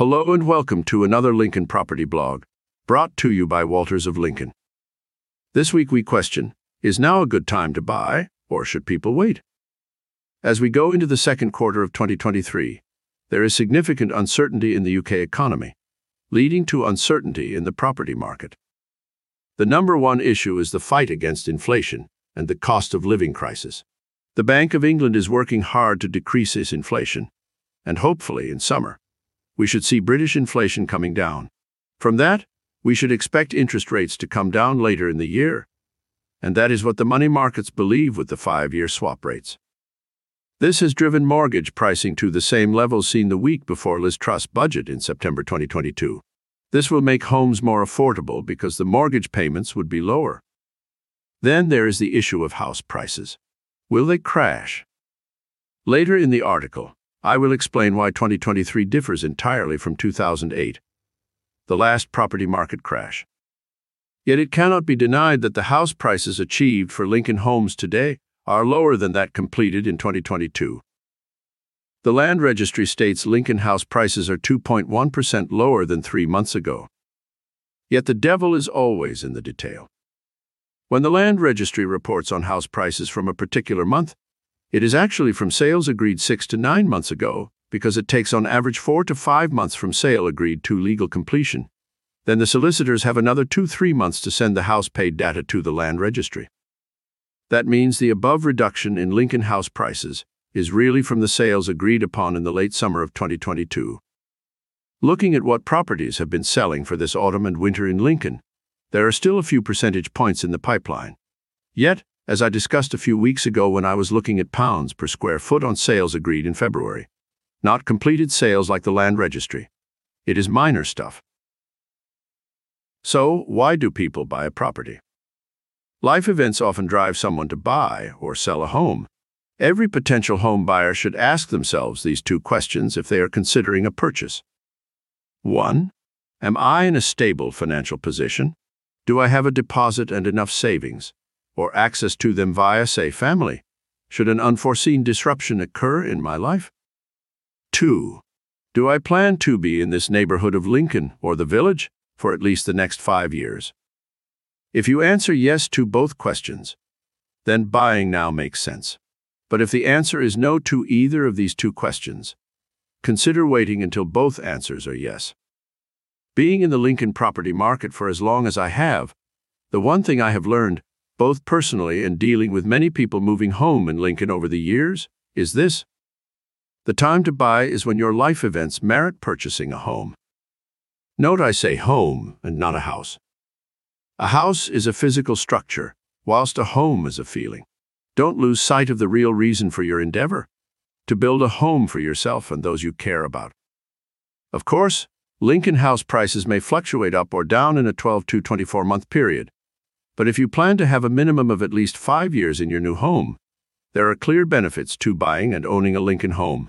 Hello and welcome to another Lincoln Property blog, brought to you by Walters of Lincoln. This week we question Is now a good time to buy, or should people wait? As we go into the second quarter of 2023, there is significant uncertainty in the UK economy, leading to uncertainty in the property market. The number one issue is the fight against inflation and the cost of living crisis. The Bank of England is working hard to decrease this inflation, and hopefully, in summer, we should see British inflation coming down. From that, we should expect interest rates to come down later in the year, and that is what the money markets believe with the five year swap rates. This has driven mortgage pricing to the same levels seen the week before Liz Truss' budget in September 2022. This will make homes more affordable because the mortgage payments would be lower. Then there is the issue of house prices. Will they crash? Later in the article, I will explain why 2023 differs entirely from 2008, the last property market crash. Yet it cannot be denied that the house prices achieved for Lincoln homes today are lower than that completed in 2022. The land registry states Lincoln house prices are 2.1% lower than three months ago. Yet the devil is always in the detail. When the land registry reports on house prices from a particular month, it is actually from sales agreed six to nine months ago because it takes on average four to five months from sale agreed to legal completion. Then the solicitors have another two, three months to send the house paid data to the land registry. That means the above reduction in Lincoln house prices is really from the sales agreed upon in the late summer of 2022. Looking at what properties have been selling for this autumn and winter in Lincoln, there are still a few percentage points in the pipeline. Yet, as I discussed a few weeks ago when I was looking at pounds per square foot on sales agreed in February, not completed sales like the land registry. It is minor stuff. So, why do people buy a property? Life events often drive someone to buy or sell a home. Every potential home buyer should ask themselves these two questions if they are considering a purchase. 1. Am I in a stable financial position? Do I have a deposit and enough savings, or access to them via, say, family, should an unforeseen disruption occur in my life? 2. Do I plan to be in this neighborhood of Lincoln or the village for at least the next five years? If you answer yes to both questions, then buying now makes sense. But if the answer is no to either of these two questions, consider waiting until both answers are yes. Being in the Lincoln property market for as long as I have, the one thing I have learned, both personally and dealing with many people moving home in Lincoln over the years, is this. The time to buy is when your life events merit purchasing a home. Note I say home and not a house. A house is a physical structure, whilst a home is a feeling. Don't lose sight of the real reason for your endeavor to build a home for yourself and those you care about. Of course, Lincoln house prices may fluctuate up or down in a 12 to 24 month period. But if you plan to have a minimum of at least five years in your new home, there are clear benefits to buying and owning a Lincoln home.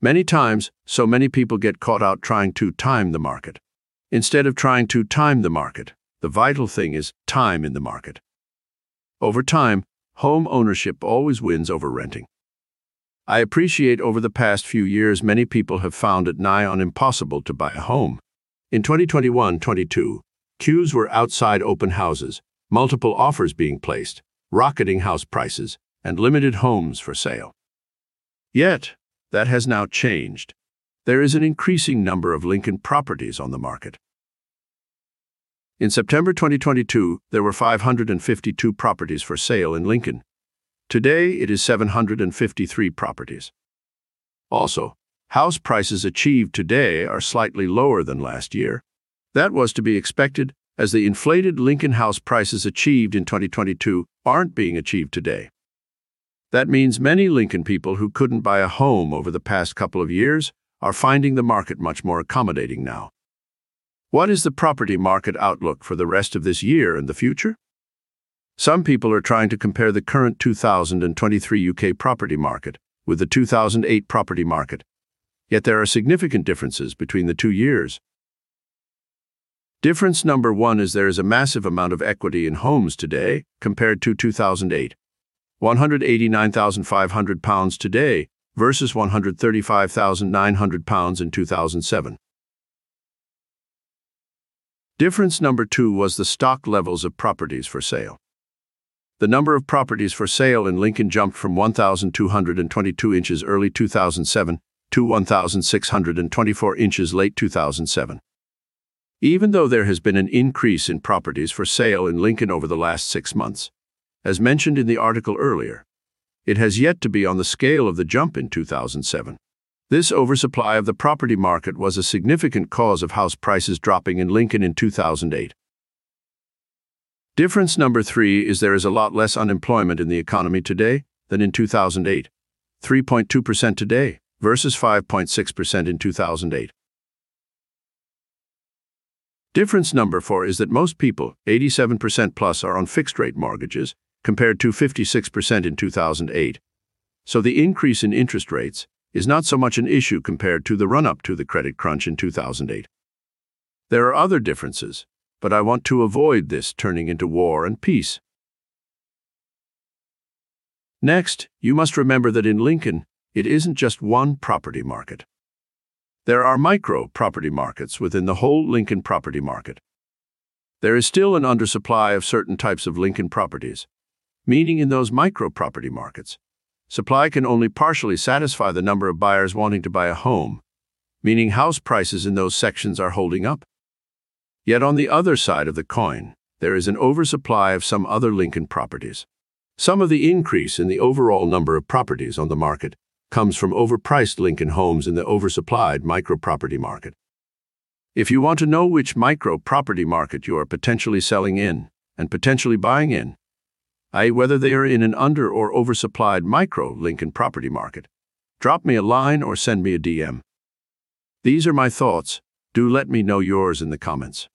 Many times, so many people get caught out trying to time the market. Instead of trying to time the market, the vital thing is time in the market. Over time, home ownership always wins over renting. I appreciate over the past few years many people have found it nigh on impossible to buy a home. In 2021-22, queues were outside open houses, multiple offers being placed, rocketing house prices, and limited homes for sale. Yet, that has now changed. There is an increasing number of Lincoln properties on the market. In September 2022, there were 552 properties for sale in Lincoln, Today, it is 753 properties. Also, house prices achieved today are slightly lower than last year. That was to be expected, as the inflated Lincoln house prices achieved in 2022 aren't being achieved today. That means many Lincoln people who couldn't buy a home over the past couple of years are finding the market much more accommodating now. What is the property market outlook for the rest of this year and the future? Some people are trying to compare the current 2023 UK property market with the 2008 property market, yet there are significant differences between the two years. Difference number one is there is a massive amount of equity in homes today compared to 2008. £189,500 today versus £135,900 in 2007. Difference number two was the stock levels of properties for sale. The number of properties for sale in Lincoln jumped from 1,222 inches early 2007 to 1,624 inches late 2007. Even though there has been an increase in properties for sale in Lincoln over the last six months, as mentioned in the article earlier, it has yet to be on the scale of the jump in 2007. This oversupply of the property market was a significant cause of house prices dropping in Lincoln in 2008. Difference number three is there is a lot less unemployment in the economy today than in 2008. 3.2% today versus 5.6% in 2008. Difference number four is that most people, 87% plus, are on fixed rate mortgages, compared to 56% in 2008. So the increase in interest rates is not so much an issue compared to the run up to the credit crunch in 2008. There are other differences, but I want to avoid this turning into war and peace. Next, you must remember that in Lincoln, it isn't just one property market. There are micro property markets within the whole Lincoln property market. There is still an undersupply of certain types of Lincoln properties, meaning in those micro property markets, supply can only partially satisfy the number of buyers wanting to buy a home, meaning house prices in those sections are holding up. Yet on the other side of the coin, there is an oversupply of some other Lincoln properties. Some of the increase in the overall number of properties on the market comes from overpriced Lincoln homes in the oversupplied micro-property market. If you want to know which micro-property market you are potentially selling in and potentially buying in, i.e. whether they are in an under or oversupplied micro Lincoln property market, drop me a line or send me a DM. These are my thoughts. Do let me know yours in the comments.